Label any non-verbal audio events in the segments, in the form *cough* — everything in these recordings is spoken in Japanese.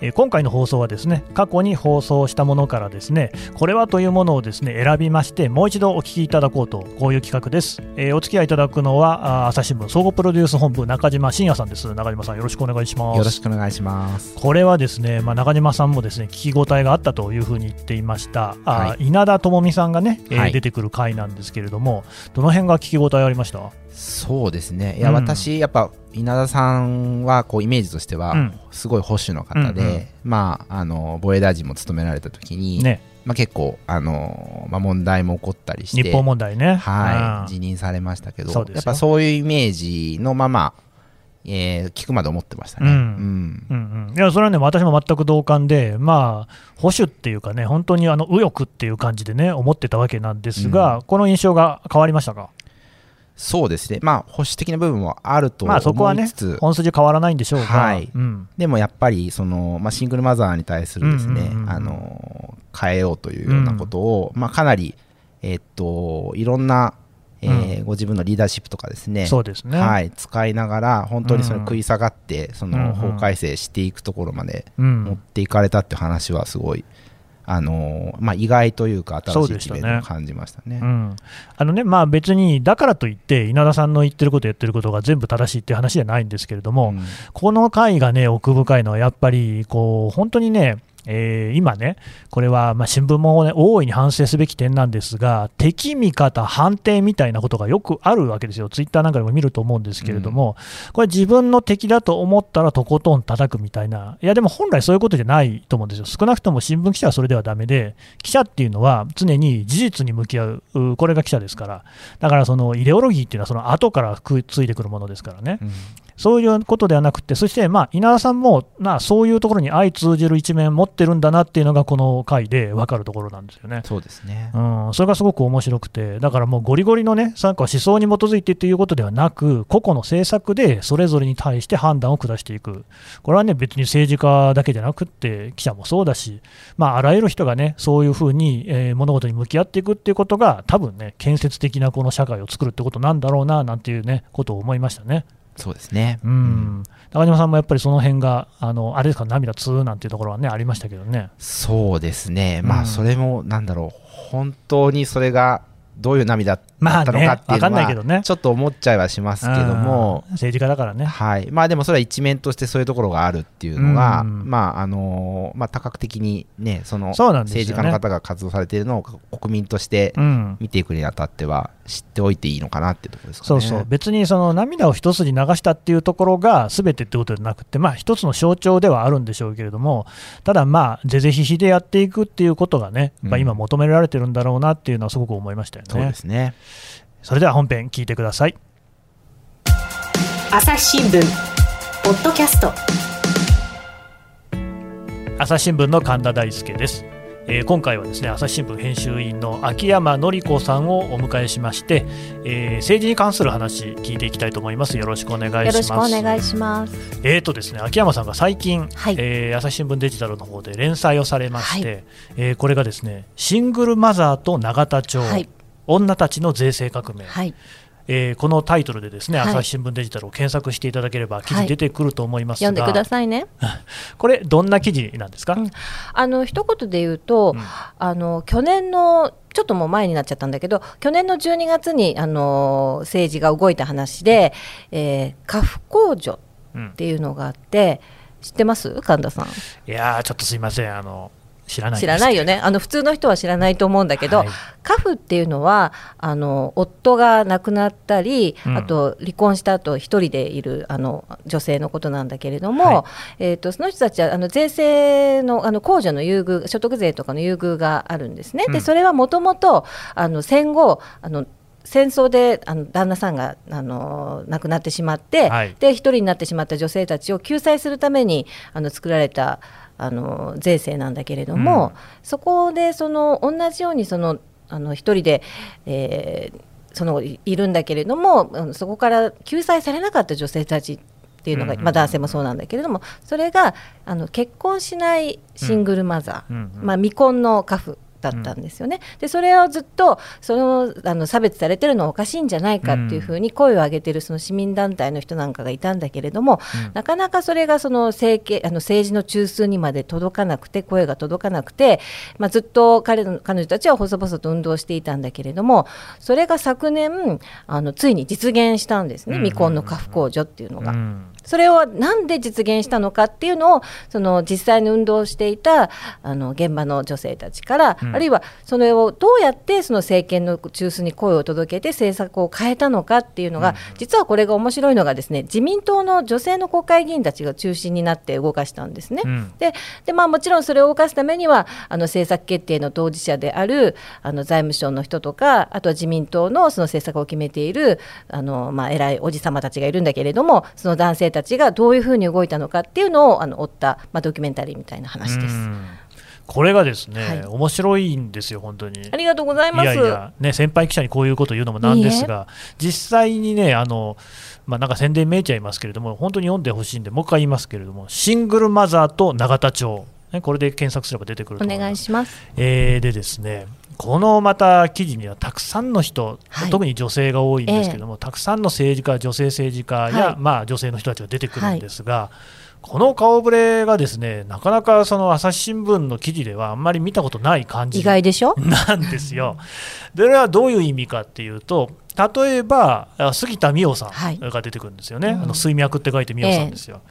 えー今回の放送はですね過去に放送したものからですねこれはというものをですね選びましてもう一度お聞きいただこうとこういう企画です、えーお付き合いいただくのは朝日新聞総合プロデュース本部中島信也さんです。中島さんよろしくお願いします。よろしくお願いします。これはですね、まあ、中島さんもですね聞き応えがあったというふうに言っていました、あーは稲田朋美さんがね、えーはい。出てくる回なんですけれどもどの辺が聞き応えありました？そうですね。いや、うん。私、やっぱ、稲田さんは、こう、イメージとしては、うん。すごい保守の方で、うんうん。まあ、あの、防衛大臣も務められた時に、ね。まあ、結構、あの、まあ、問題も起こったりして、日本問題ね。はい、うん。辞任されましたけど、やっぱそういうイメージのまま、えー聞くまで思ってましたね。うん。うん。うんうん、いやそれはね、私も全く同感で、まあ、保守っていうかね、本当にあの右翼っていう感じでね、思ってたわけなんですが、この印象が変わりましたか、そうですね。まあ、保守的な部分もあるとまあ、そこはね思いつつ、、本筋変わらないんでしょうが、はい。うん。でもやっぱりその、まあ、シングルマザーに対するですね、うんうんうん。うんあの変えようというようなことを、まあ、かなり、えっといろんな、えーうご自分のリーダーシップとかですねそうですね、はい、使いながら本当にそれうん食い下がって、そうんうん。の法改正していくところまでうん。持っていかれたっていう話はすごい、あのまあ、意外というか新しいを感じましたね。うん。あのねまあ、別にだからといって、稲田さんの言ってること、やってることが全部正しいっていう話じゃないんですけれども、うん。この回がね、奥深いのは、やっぱりこう本当にね、えー今ね、これはまあ新聞も、ね、大いに反省すべき点なんですが、敵、味方、判定みたいなことがよくあるわけですよ、ツイッターなんかでも見ると思うんですけれども、これ、自分の敵だと思ったらとことん叩くみたいな、いや、でも本来そういうことじゃないと思うんですよ、少なくとも新聞記者はそれではだめで、記者っていうのは常に事実に向き合う、うこれが記者ですから、だからそのイデオロギーっていうのは、その後からくっついてくるものですからね。うんそういうことではなくて、そして、まあ、稲田さんも、まあ、そういうところに相通じる一面持ってるんだなっていうのが、この回で分かるところなんですよね。そうですね、うん、それがすごく面白くて、だからもうゴリゴリのね、なんか思想に基づいてっていうことではなく、個々の政策でそれぞれに対して判断を下していく、これはね、別に政治家だけじゃなくって、記者もそうだし、まあ、あらゆる人がね、そういうふうに、えー物事に向き合っていくっていうことが、多分ね、建設的なこの社会を作るってことなんだろうな、なんていうね、ことを思いましたね。そうですね。うん、中島さんもやっぱりその辺が、あのあれですか、涙つーなんていうところはね、ありましたけどね。そうですね、まうんあそれもなんだろう、本当にそれがどういう涙だまあねったのかんないけどね。ちょっと思っちゃいはしますけども。うん、政治家だからね。はい。まあ、でもそれは一面としてそういうところがあるっていうのが、うん。まああのまあ、多角的に、ね、その政治家の方が活動されているのを国民としてうん。見ていくにあたっては、知っておいていいのかなっていうところですかね。そうそう。別にその涙を一筋流したっていうところがすべてってことではなくて、まあ、一つの象徴ではあるんでしょうけれども、ただ、まあ、是々非々でやっていくっていうことがね、やっぱうん。今、求められてるんだろうなっていうのはすごく思いましたよそうね。ですねそれでは本編、聞いてください。朝日新聞ポッドキャスト朝日新聞の神田大輔です。えー今回はですね朝日新聞編集員の秋山紀子さんをお迎えしまして、えー政治に関する話聞いていきたいと思います。よろしくお願いします。よろしくお願いします。えーとですね、秋山さんが最近、はいえー朝日新聞デジタルの方で連載をされまして、えーこれがですねシングルマザーと永田町、はい女たちの税制革命、はい。えーこのタイトルでですね、はい。朝日新聞デジタルを検索していただければ記事出てくると思いますが、読んでくださいね。*laughs* これどんな記事なんですか、うん。あの一言で言うと、うん。あの去年のちょっともう前になっちゃったんだけど、去年の12月にあの政治が動いた話で、えー、家父控除うんっていうのがあって、知ってます？神田さん。いやーちょっとすいません。あの知らない知らないよね。あの普通の人は知らないと思うんだけど、はい。家父っていうのはあの夫が亡くなったり、うん。あと離婚した後一人でいるあの女性のことなんだけれども、はい。えー、とその人たちはあの税制のあの控除の優遇所得税とかの優遇があるんですね。うん。でそれはもともとあの戦後あの戦争であの旦那さんがあの亡くなってしまって、はい。で一人になってしまった女性たちを救済するためにあの作られたあの税制なんだけれども、うん。そこでその同じようにそのあの一人で、えーそのいいるんだけれどもそこから救済されなかった女性たちっていうのが、まあ、男性もそうなんだけれどもそれがあの結婚しないシングルマザー、まあ、未婚の家父だったんですよね。でそれをずっとそのあの差別されてるのはおかしいんじゃないかっていうふうに声を上げてるその市民団体の人なんかがいたんだけれども、うん。なかなかそれがその政権あの政治の中枢にまで届かなくて声が届かなくて、まあ、ずっと彼の彼女たちは細々と運動していたんだけれどもそれが昨年あのついに実現したんですね、うん。未婚の家父控除っていうのが。うんそれをなんで実現したのかっていうのをその実際に運動していたあの現場の女性たちから、うん。あるいはそれをどうやってその政権の中枢に声を届けて政策を変えたのかっていうのが、うん。実はこれが面白いのがですね自民党の女性の国会議員たちが中心になって動かしたんですね。うん。ででまあ、もちろんそれを動かすためにはあの政策決定の当事者であるあの財務省の人とかあとは自民党のその政策を決めているあの、まあ、偉いおじ様たちがいるんだけれどもその男性たちがどういうふうに動いたのかっていうのをあの追った、まあ、ドキュメンタリーみたいな話です。うんこれがですね、はい面白いんですよ、本当に。ありがとうございます。いやいや、ね、先輩記者にこういうこと言うのもなんですが、実際にね、あのまあ、なんか宣伝めいちゃいますけれども、本当に読んでほしいんで、もう一回言いますけれども、シングルマザーと永田町、ね、これで検索すれば出てくるとお思います。願いします。えーでですね、このまた記事にはたくさんの人、はい。特に女性が多いんですけども、たくさんの政治家、女性政治家や、はい。まあ、女性の人たちが出てくるんですが、この顔ぶれがですねなかなかその朝日新聞の記事ではあんまり見たことない感じ意外でしょ？なんですよ。で、これはどういう意味かっていうと、例えばあ杉田水脈さはい。んが出てくるんですよね、うんあの水脈って書いて水脈さんですよ。こ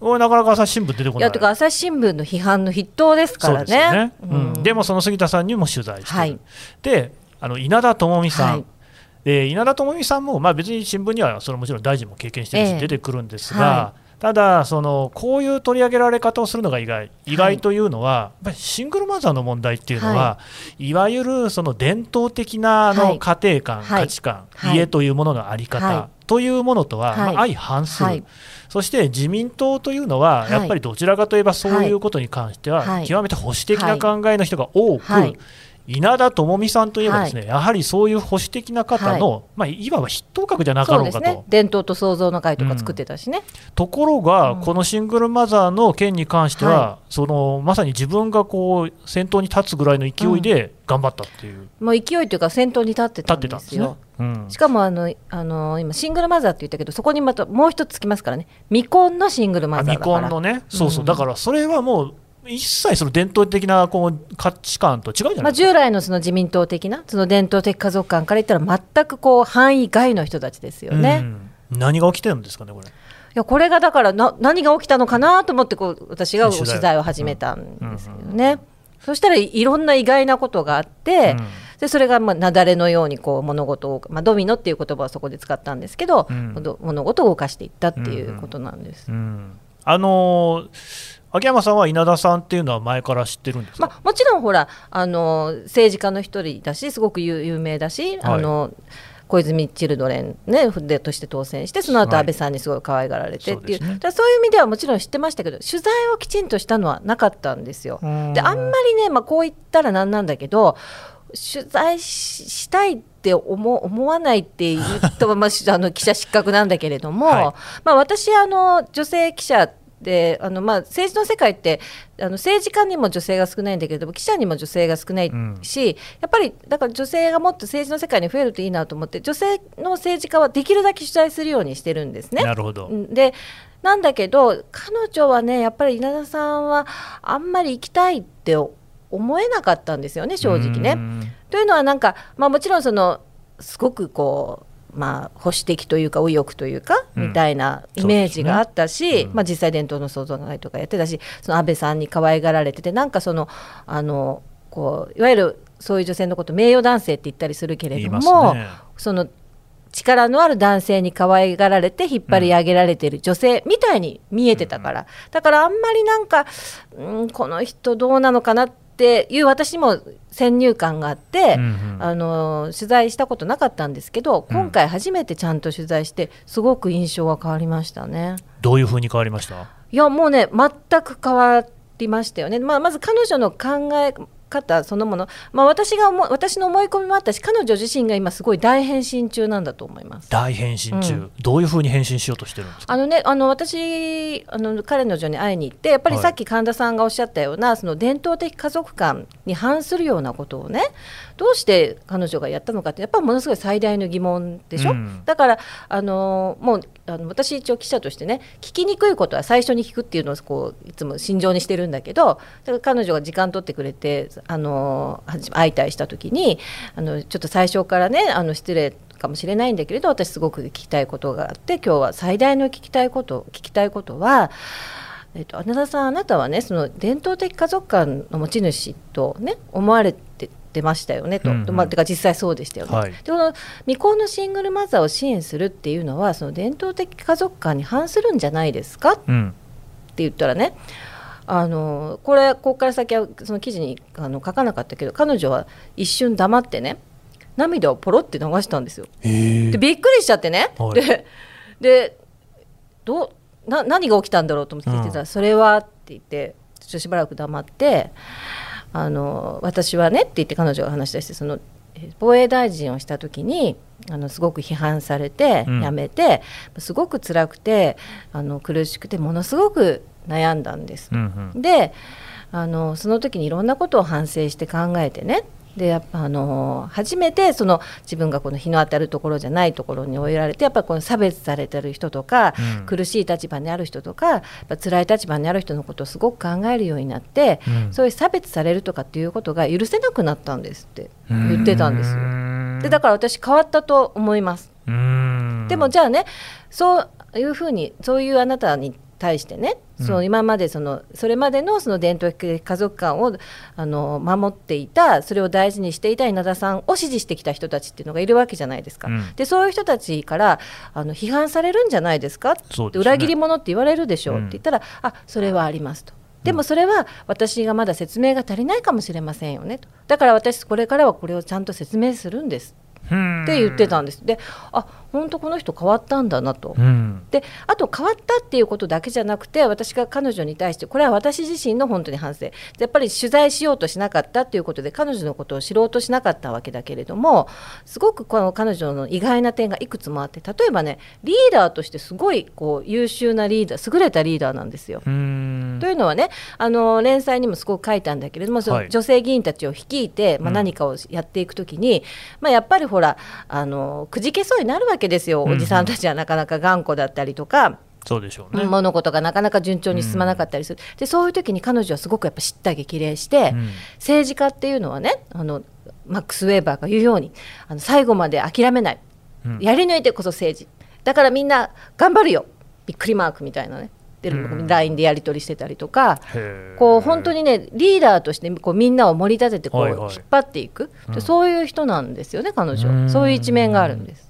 れなかなか朝日新聞出てこない。いやとか朝日新聞の批判の筆頭ですからね。そうん。ん。でもその杉田さんにも取材してる、はい。であの稲田朋美さん、はい。で稲田朋美さんも、まあ、別に新聞にはそれもちろん大臣も経験してるし、ええ。出てくるんですが、はただその、こういう取り上げられ方をするのが意外、意外というのは、やっぱりシングルマザーの問題っていうのは、、はい。わゆるその伝統的なあのはい。家庭観、はい。価値観、はい。家というものの在り方、はというものとは、はい。まあ相反する。はい。そして自民党というのは、はい。やっぱりどちらかといえばそういうことに関しては、はい。極めて保守的な考えの人が多く、はい稲田朋美さんといえばですね、やはりそういう保守的な方の、まあ、いわば筆頭格じゃなかろうかと。ね。伝統と創造の会とか作ってたしね、ところが、うん。このシングルマザーの件に関しては、はそのまさに自分がこう先頭に立つぐらいの勢いで頑張ったっていう、もう勢いというか先頭に立って立たんですよ。。うん。しかもあのあの今シングルマザーって言ったけどそこにまたもう一つつきますからね。未婚のシングルマザーだから。婚のね、そうそう、うん。だからそれはもう、一切その伝統的なこう価値観と違うじゃまあ、ないですか。従来のその自民党的なその伝統的家族観から言ったら全くこう範囲外の人たちですよね。うん何が起きてるんですかね、これ？いやこれがだからな何が起きたのかなと思ってこう私が取材を始めたんですようんうんね。そしたらいろんな意外なことがあって、うんでそれがまあ雪崩のようにこう物事を、まあ、ドミノっていう言葉をそこで使ったんですけど、うんど物事を動かしていったっていうことなんです。うんあのー秋山さんは稲田さんっていうのは前から知ってるんですか、まあ、もちろんほらあの政治家の一人だしすごく有有名だし、あの小泉チルドレン、ね、でとして当選してその後はい。安倍さんにすごい可愛がられてっていう,、そうですね。そういう意味ではもちろん知ってましたけど取材をきちんとしたのはなかったんですよ。うん。であんまりね、まあ、こう言ったらなんなんだけど取材ししたいって思思わないっていうと、*laughs* まあ、しあの記者失格なんだけれども、はい。まあ、私あの女性記者であのまあ政治の世界ってあの政治家にも女性が少ないんだけれども記者にも女性が少ないし、やっぱりだから女性がもっと政治の世界に増えるといいなと思って女性の政治家はできるだけ取材するようにしてるんですね。なるほど。でなんだけど彼女はねやっぱり稲田さんはあんまり行きたいって思えなかったんですよね正直ね。うんというのはなんか、まあ、もちろんそのすごくこう、まあ、保守的というか右翼というか、うん。みたいなイメージがあったし、まあ、実際伝統の創造会とかやってたしその安倍さんに可愛がられててなんかそのあのこういわゆるそういう女性のこと名誉男性って言ったりするけれども、ね。その力のある男性に可愛がられて引っ張り上げられている女性みたいに見えてたから、だからあんまりなんか、うん、この人どうなのかなっていう私にも先入観があって、うんうん。あの取材したことなかったんですけど今回初めてちゃんと取材してすごく印象が変わりましたね。どういうふうに変わりました？いやもうね全く変わりましたよね、まあ、まず彼女の考え方そのもの、まあ、私が私の思い込みもあったし彼女自身が今すごい大変身中なんだと思います。大変身中、うん。どういうふうに変身しようとしてるんですか？あのね、あの私あの彼女に会いに行ってやっぱりはい。さっき神田さんがおっしゃったような、その伝統的家族観に反するようなことをねどうして彼女がやったのかってやっぱりものすごい最大の疑問でしょ、うんだからあのもうあの私一応記者としてね聞きにくいことは最初に聞くっていうのをこういつも心情にしてるんだけどだから彼女が時間取ってくれてあの相対した時にあのちょっと最初からねあの失礼かもしれないんだけれど私すごく聞きたいことがあって今日は最大の聞きたいこと聞きたいことは。えっと、穴田さんあなたはねその伝統的家族観の持ち主とね思われて出ましたよねと、うんうん。まあ、てか実際そうでしたよね。はい。でこの未婚のシングルマザーを支援するっていうのはその伝統的家族観に反するんじゃないですか？ってうん言ったらねあのこれここから先はその記事にあの書かなかったけど彼女は一瞬黙ってね涙をポロって流したんですよ。えでびっくりしちゃってね、はい。ででどうな何が起きたんだろうと思って聞いてたら、うん。それは？って言ってちょっとしばらく黙ってあの私はねって言って彼女が話したりしてそのえー防衛大臣をした時にあのすごく批判されてうん辞めて、すごく辛くてあの苦しくてものすごく悩んだんです。うんうんであのその時にいろんなことを反省して考えてねでやっぱあの初めてその自分がこの日の当たるところじゃないところに追いやられてやっぱこの差別されてる人とか、うん苦しい立場にある人とかやっぱ辛い立場にある人のことをすごく考えるようになって、うんそういう差別されるとかっていうことが許せなくなったんですって言ってたんですよ。よでだから私変わったと思います。らでもじゃあねそういうふうにそういうあなたに対してね、うん。その今までそのそれまでのその伝統的家族観をあの守っていたそれを大事にしていた稲田さんを支持してきた人たちっていうのがいるわけじゃないですか。うん。でそういう人たちからあの批判されるんじゃないですか？そうですね。裏切り者って言われるでしょう、うん。って言ったらあそれはありますと。でもそれは私がまだ説明が足りないかもしれませんよねと。だから私これからはこれをちゃんと説明するんですって言ってたんです。であ本当この人変わったんだなと。うん。であと変わったっていうことだけじゃなくて私が彼女に対してこれは私自身の本当に反省。でやっぱり取材しようとしなかったっていうことで彼女のことを知ろうとしなかったわけだけれどもすごくこの彼女の意外な点がいくつもあって例えばねリーダーとしてすごいこう優秀なリーダー優れたリーダーなんですよ。うん。というのはねあの連載にもすごく書いたんだけれども、はい。女性議員たちを率いて、まあ、うん。何かをやっていくときに、まあ、やっぱりほらあのくじけそうになるわけですよ、うんうん。おじさんたちはなかなか頑固だったりとか。そうでしょうね。物事がなかなか順調に進まなかったりする、でそういう時に彼女はすごくやっぱ叱咤激励して、うん。政治家っていうのはねあのマックス・ウェーバーが言うようにあの最後まで諦めない、うん。やり抜いてこそ政治。だからみんな頑張るよ。びっくりマークみたいなね。LINE でやり取りしてたりとか、こう本当にねリーダーとしてこうみんなを盛り立ててこうはいはい。引っ張っていく、でそういう人なんですよね彼うん。女そういう一面があるんです。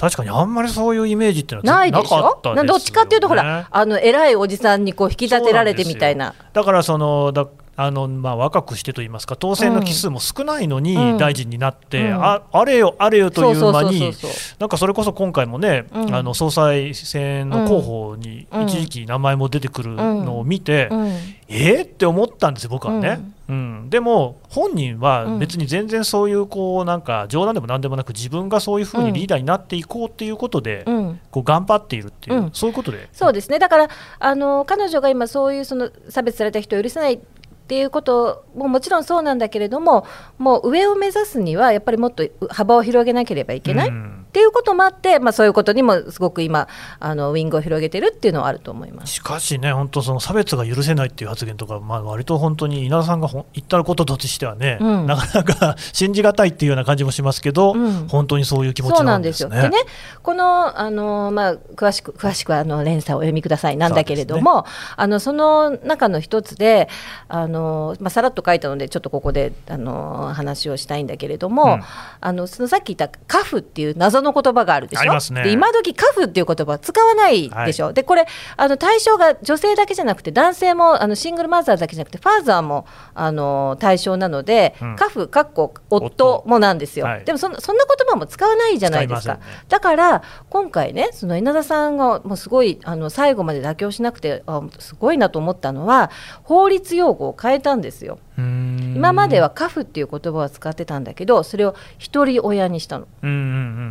確かにあんまりそういうイメージってのはないでしょ？なね。などっちかっていうとほらあの偉いおじさんにこう引き立てられてみたいな。だからそのだあのまあ、若くしてといいますか当選の期数も少ないのにうん。大臣になって、うん。ああれよあれよという間になんかそれこそ今回もね、うん。あの総裁選の候補にうん。一時期名前も出てくるのを見て、うんえーって思ったんですよ、僕はね。うん。でも本人は別に全然そういうこうなんか冗談でもなんでもなく自分がそういうふうにリーダーになっていこうっていうことでうん。こう頑張っているっていう、うん。そういうことで。そうですね。だからあの彼女が今そういうその差別された人を許せないっていうことももちろんそうなんだけれどももう上を目指すにはやっぱりもっと幅を広げなければいけない、うんっていうこともあって、まあ、そういうことにもすごく今あのウィングを広げてるっていうのはあると思います。しかしね、本当、その差別が許せないっていう発言とか、まあ割と本当に稲田さんがほん言ったこととしてはね、うんなかなか *laughs* 信じがたいっていうような感じもしますけど、うん本当にそういう気持ちななんですよ。んですね。でね、このあのまあ詳しく詳しくはあの連鎖をお読みくださいなんだけれども、あのその中の一つであのまあさらっと書いたのでちょっとここであの話をしたいんだけれども、うんあのそのさっき言ったカフっていう謎謎の言葉があるでしょ？ありますねで今時カフっていう言葉は使わないでしょ、でこれあの対象が女性だけじゃなくて男性もあのシングルマザーだけじゃなくてファーザーもあの対象なので、うん。カフかっこ夫もなんですよ、はい。でもそんそんな言葉も使わないじゃないですか、ね。だから今回ねその稲田さんがもうすごいあの最後まで妥協しなくてあすごいなと思ったのは法律用語を変えたんですよ。今まではカフっていう言葉を使ってたんだけどそれを一人親にしたの。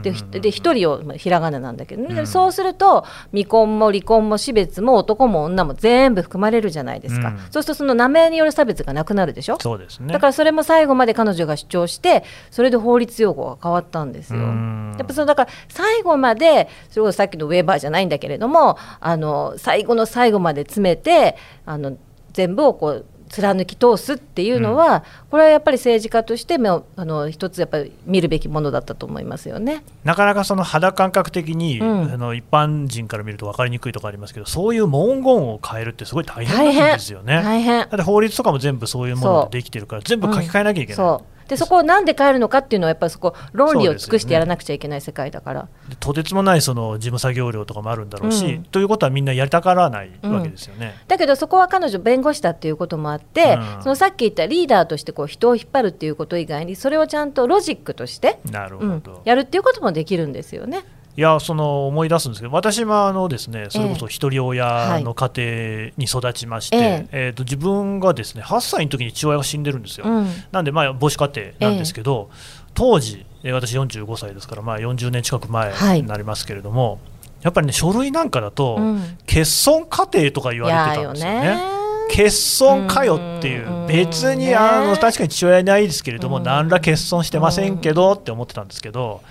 で一人をまあひらがななんだけど、ね。うん。そうすると未婚も離婚も死別も男も女も全部含まれるじゃないですか、うん。そうするとその名前による差別がなくなるでしょ。そうですね。だからそれも最後まで彼女が主張してそれで法律用語が変わったんですよ。うん。やっぱそのだから最後までそれこそさっきのウェーバーじゃないんだけれどもあの最後の最後まで詰めてあの全部をこう貫き通すっていうのは、これはやっぱり政治家として目をあの一つやっぱり見るべきものだったと思いますよね。なかなかその肌感覚的に、うん。あの一般人から見ると分かりにくいとかありますけどそういう文言を変えるってすごい大大変なん変ですよね。大変。だって法律とかも全部そういうものでできてるから全部書き換えなきゃいけない、そうでそこをなんで変えるのかっていうのはやっぱりそこ論理を尽くしてやらなくちゃいけない世界だから。でとてつもないその事務作業量とかもあるんだろうし、うんということはみんなやりたがらないわけですよね。だけどそこは彼女弁護士だっていうこともあって、うんそのさっき言ったリーダーとしてこう人を引っ張るっていうこと以外にそれをちゃんとロジックとして、なるほうんど、やるっていうこともできるんですよね。いやその思い出すんですけど私もあのですねそれこそ一人親の家庭に育ちまして、ええーと自分がですね8歳の時に父親が死んでるんですよ。うん。なんでまあ母子家庭なんですけど、当時えー私45歳ですからまあ40年近く前になりますけれども、やっぱりね書類なんかだと、うん。欠損家庭とか言われてたんですよね。欠損かよっていう。うん。別にねあの確かに父親いないですけれどもうん。何ら欠損してませんけどって思ってたんですけど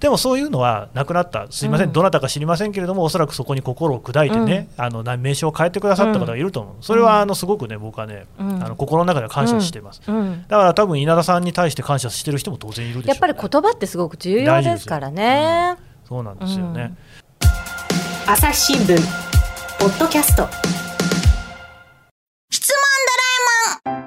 でもそういうのはなくなった。すいませうん。んどなたか知りませんけれどもおそらくそこに心を砕いてねあのな名称を変えてくださった方がいると思う。それはあのすごくね僕はねうん。あの心の中では感謝しています。うん。だから多分稲田さんに対して感謝してる人も当然いるでしょうね。やっぱり言葉ってすごく重要ですからね。そうなんですよね。朝日新聞ポッドキャスト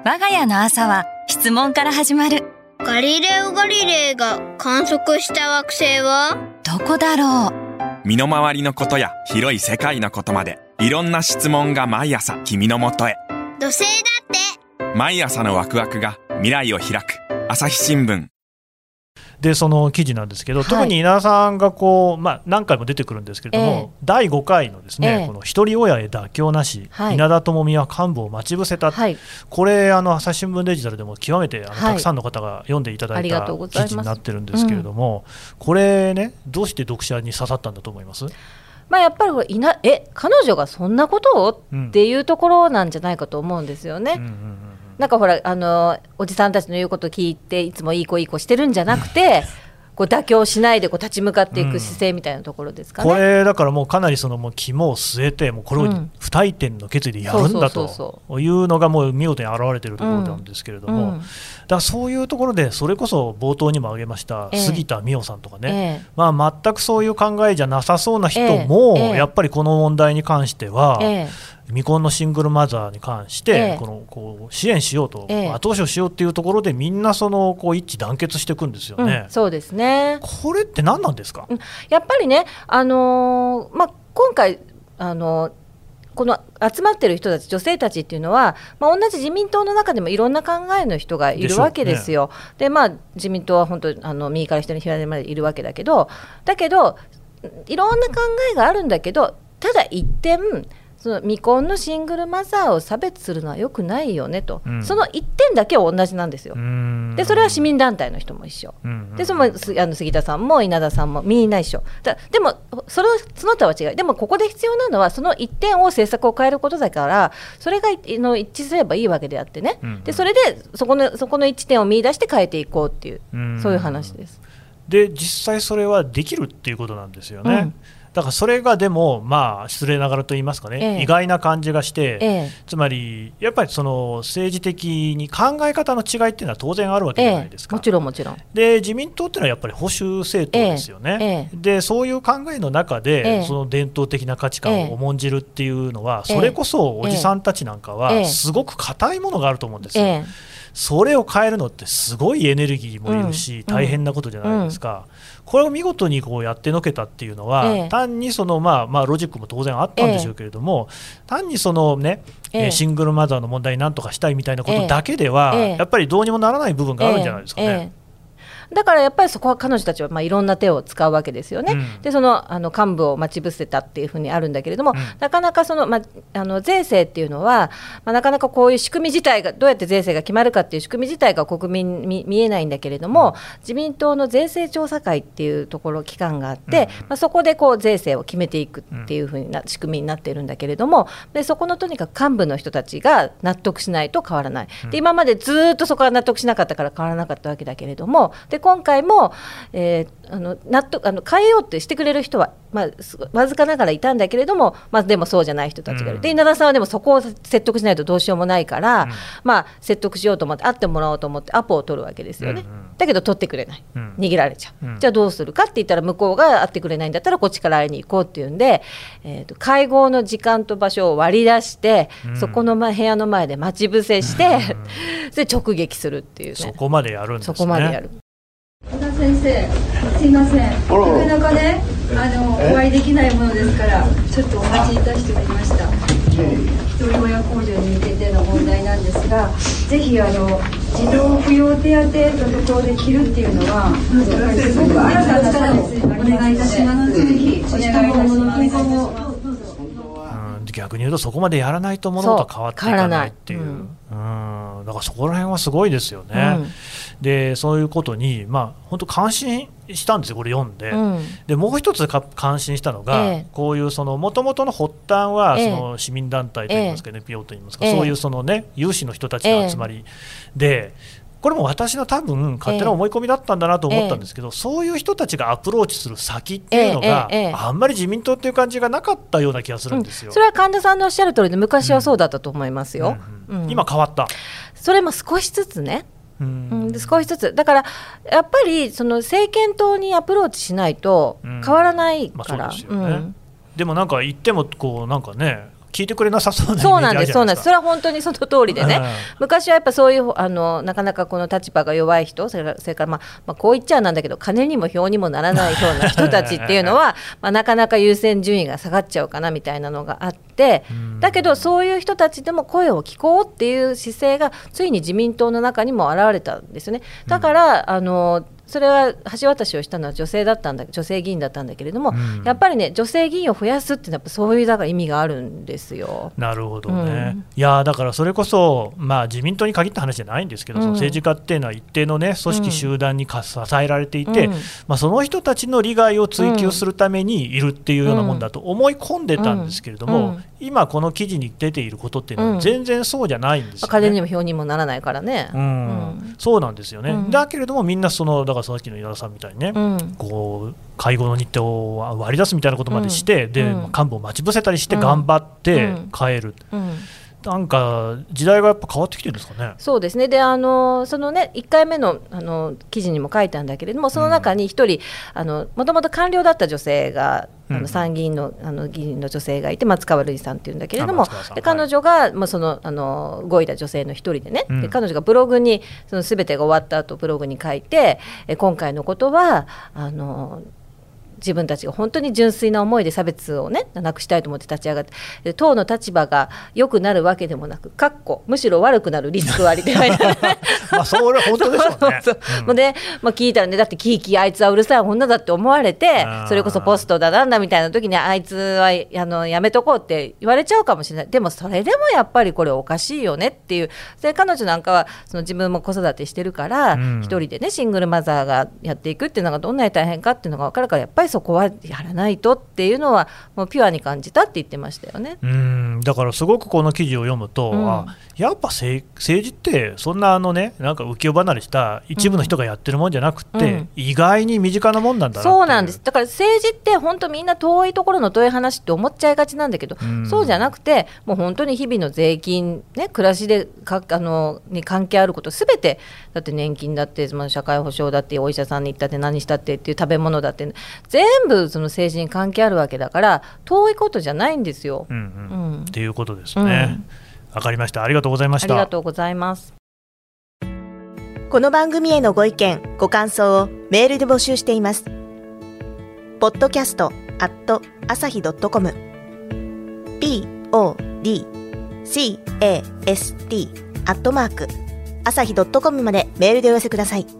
我が家の朝は質問から始まる。ガリレオ・ガリレイが観測した惑星は？どこだろう？身の回りのことや広い世界のことまでいろんな質問が毎朝君のもとへ。土星だって。毎朝のワクワクが未来を開く。朝日新聞でその記事なんですけど、はい。特に稲田さんがこう、まあ、何回も出てくるんですけれども、第5回のですね、ええ。この一人親へ妥協なし、はい。稲田朋美は幹部を待ち伏せた、はい、これ、あの朝日新聞デジタルでも極めてあの、はい。たくさんの方が読んでいただいた記事になってるんですけれども、これね、どうして読者に刺さったんだと思います？まあやっぱりこれいなえ彼女がそんなことを？うん。っていうところなんじゃないかと思うんですよね。うんうんうんなんかほらあのおじさんたちの言うこと聞いていつもいい子いい子してるんじゃなくて *laughs* こう妥協しないでこう立ち向かっていく姿勢みたいなところですかね。これだからもうかなりそのもう肝を据えてもうこれをうん不退転の決意でやるんだと。いうのがもう見事に表れているところなんですけれども、うん。だからそういうところでそれこそ冒頭にも挙げましたええ杉田水脈さんとかね、えまあ、全くそういう考えじゃなさそうな人えも、ええ。やっぱりこの問題に関しては、ええ未婚のシングルマザーに関して、ええこのこう支援しようと、ええ後押しをしようっていうところでみんなそのこう一致団結していくんですよえね。うん、そうですね。これって何なんですか、やっぱりね、あのーまあ、今回、あのーこの集まってる人たち、女性たちっていうのは、まあ、同じ自民党の中でもいろんな考えの人がいるわけですよ。でまあ、自民党は本当あの右から左に左までいるわけだけど、だけど、いろんな考えがあるんだけど、ただ一点、その未婚のシングルマザーを差別するのはよくないよねと、うん。その一点だけは同じなんですよ。うん。でそれは市民団体の人も一緒。うん。でそのすあの杉田さんも稲田さんもみんな一緒。だでもそれその他は違いでもここで必要なのはその一点を政策を変えることだからそれがいの一致すればいいわけであってね、うん。でそれでそこのそこの一点を見出して変えていこうっていう、うん。そういう話です。で実際それはできるっていうことなんですよね。うんだからそれがでも、まあ、失礼ながらと言いますかね、ええ。意外な感じがして、ええ。つまりやっぱりその政治的に考え方の違いっていうのは当然あるわけじゃないですか。もちろんもちろん。で自民党っていうのはやっぱり保守政党ですよね、でそういう考えの中で、ええ。その伝統的な価値観を重んじるっていうのは、ええ。それこそおじさんたちなんかええ。はすごく硬いものがあると思うんですよ。ええ。それを変えるのってすごいエネルギーもいるし、うん。大変なことじゃないですか、これを見事にこうやってのけたっていうのは、ええ。単にその、まあまあ、ロジックも当然あったんでしょうけれども、単にその、ねえシングルマザーの問題になんとかしたいみたいなことだけでは、ええ。やっぱりどうにもならない部分があるんじゃないですかね。だからやっぱりそこは彼女たちはまあいろんな手を使うわけですよね。うん。でそのあの幹部を待ち伏せたっていうふうにあるんだけれども、ん。なかなかその、まあ、あの税制っていうのは、まあ、なかなかこういう仕組み自体がどうやって税制が決まるかっていう仕組み自体が国民に見えないんだけれども、自民党の税制調査会っていうところ機関があって、まあ、そこでこう税制を決めていくっていうふうな仕組みになっているんだけれどもでそこのとにかく幹部の人たちが納得しないと変わらない。で今までずっとそこは納得しなかったから変わらなかったわけだけれどもで今回も、えーあの納得あの変えようってしてくれる人は、まあ、すわずかながらいたんだけれども、まあ、でもそうじゃない人たちがいる、うん。で稲田さんはでもそこを説得しないとどうしようもないから、うん。まあ、説得しようと思って会ってもらおうと思ってアポを取るわけですよね、うんうん。だけど取ってくれない、うん。逃げられちゃう、うん。じゃあどうするかって言ったら向こうが会ってくれないんだったらこっちから会いに行こうっていうんで、えーと会合の時間と場所を割り出して、うん。そこの前部屋の前で待ち伏せして、*laughs* で直撃するっていうね。そこまでやるんですそね。こまでやる。先生、すいません。なかなかね、あの、お会いできないものですから、ちょっとお待ちいたしておりました。一人親控除に向けての問題なんですが、ぜひあの、児童扶養手当のところで切るっていうのは、すごく新たなサービスにお願いいたします。ぜひ、お願いいたします。うん逆に言うとそこまでやらないと物事は変わっていかないっていうだからそこら辺はすごいですよね、うん。でそういうことに、まあ、本当感心したんですよ、これ読んで。うん。でもう一つか感心したのが、ええ。こういうその元々の発端はええ。その市民団体といいますか、NPO といいますか、ええ。そういうその、ね、有志の人たちの集まり。で、これも私の多分勝手な思い込みだったんだなと思ったんですけど、そういう人たちがアプローチする先っていうのが、ええええあんまり自民党っていう感じがなかったような気がするんですよ。それは神田さんのおっしゃる通りで昔はそうだったと思いますよ。うんうんうん。今変わった、それも少しずつね、ううん少しずつ。だからやっぱりその政権党にアプローチしないとうん。変わらないまあ、から。でもなんか言ってもこうなんかね聞いてくれなさそうなそうなんです、そうなんです、それはは本当にその通りでね、昔はやっぱそういうあのなかなかこの立場が弱い人、それからそれから、まあまあ、こう言っちゃなんだけど、金にも票にもならないような人たちっていうのは、まあ、なかなか優先順位が下がっちゃうかなみたいなのがあって、だけど、そういう人たちでも声を聞こうっていう姿勢が、ついに自民党の中にも現れたんですよね。だから、あのそれは橋渡しをしたのは女性だったんだ女性議員だったんだけれども、うん。やっぱりね女性議員を増やすっていうのはやっぱそういうだから意味があるんですよ。なるほどね、うん。いやーだからそれこそ、まあ、自民党に限った話じゃないんですけど、うん。その政治家っていうのは一定の、ね、組織、集団にか支えられていて、うん。まあ、その人たちの利害を追求するためにいるっていうようなもんだと思い込んでたんですけれども、うん。今、この記事に出ていることっていうのうん。は、全然そうじゃないんですよ、ね。金にも票にもならないからね。うん。うん。そうなんですよね、うん。だけれどもみんなそのだからさっきの稲田さんみたいにね、うん。こう会合の日程を割り出すみたいなことまでして、でうん。うん幹部を待ち伏せたりして頑張ってうん。変える、うんなんか時代がやっぱ変わってきてるんですかね。そうですね。であのそのね1回目のあの記事にも書いたんだけれどもその中に1人もともと官僚だった女性があうん。の参議院のあの議員の女性がいて松川るいさんっていうんだけれどもで彼女が、まあ、そのあの5位だ女性の1人でね、うん。で彼女がブログにその全てが終わった後ブログに書いてえ今回のことはあの自分たちが本当に純粋な思いで差別をねなくしたいと思って立ち上がってで党の立場が良くなるわけでもなくかっこむしろ悪くなるリスクはありって書い。*laughs* まあそれは本当でしょうね。*laughs* そううんもうで、まあ、聞いたらねだってキーキーあいつはうるさい女だって思われてそれこそポストだなんだみたいな時にあいつはあのやめとこうって言われちゃうかもしれない。でもそれでもやっぱりこれおかしいよねっていう。で彼女なんかはその自分も子育てしてるからうん。一、人でねシングルマザーがやっていくっていうのがどんなに大変かっていうのが分かるからやっぱりそこはやらないとっていうのはもうピュアに感じたって言ってましたよね。うん。だからすごくこの記事を読むと、うん。あやっぱ政政治ってそんなあのねなんか浮世離れした一部の人がやってるもんじゃなくって、うん。意外に身近なもんなんだそうなんです。だから政治って本当みんな遠いところの遠い話って思っちゃいがちなんだけど、うん。そうじゃなくてもう本当に日々の税金、ね、暮らしでかあのに関係あることすべてだって年金だって、まあ、社会保障だってお医者さんに行ったって何したってっていう食べ物だって全部その政治に関係あるわけだから遠いことじゃないんですよ。うんうんうんっていうことですね。わ、かりました。ありがとうございました。ありがとうございます。この番組へのご意見、ご感想をメールで募集しています。podcast アット朝日 .com podcast アットマーク朝日 .com までメールでお寄せください。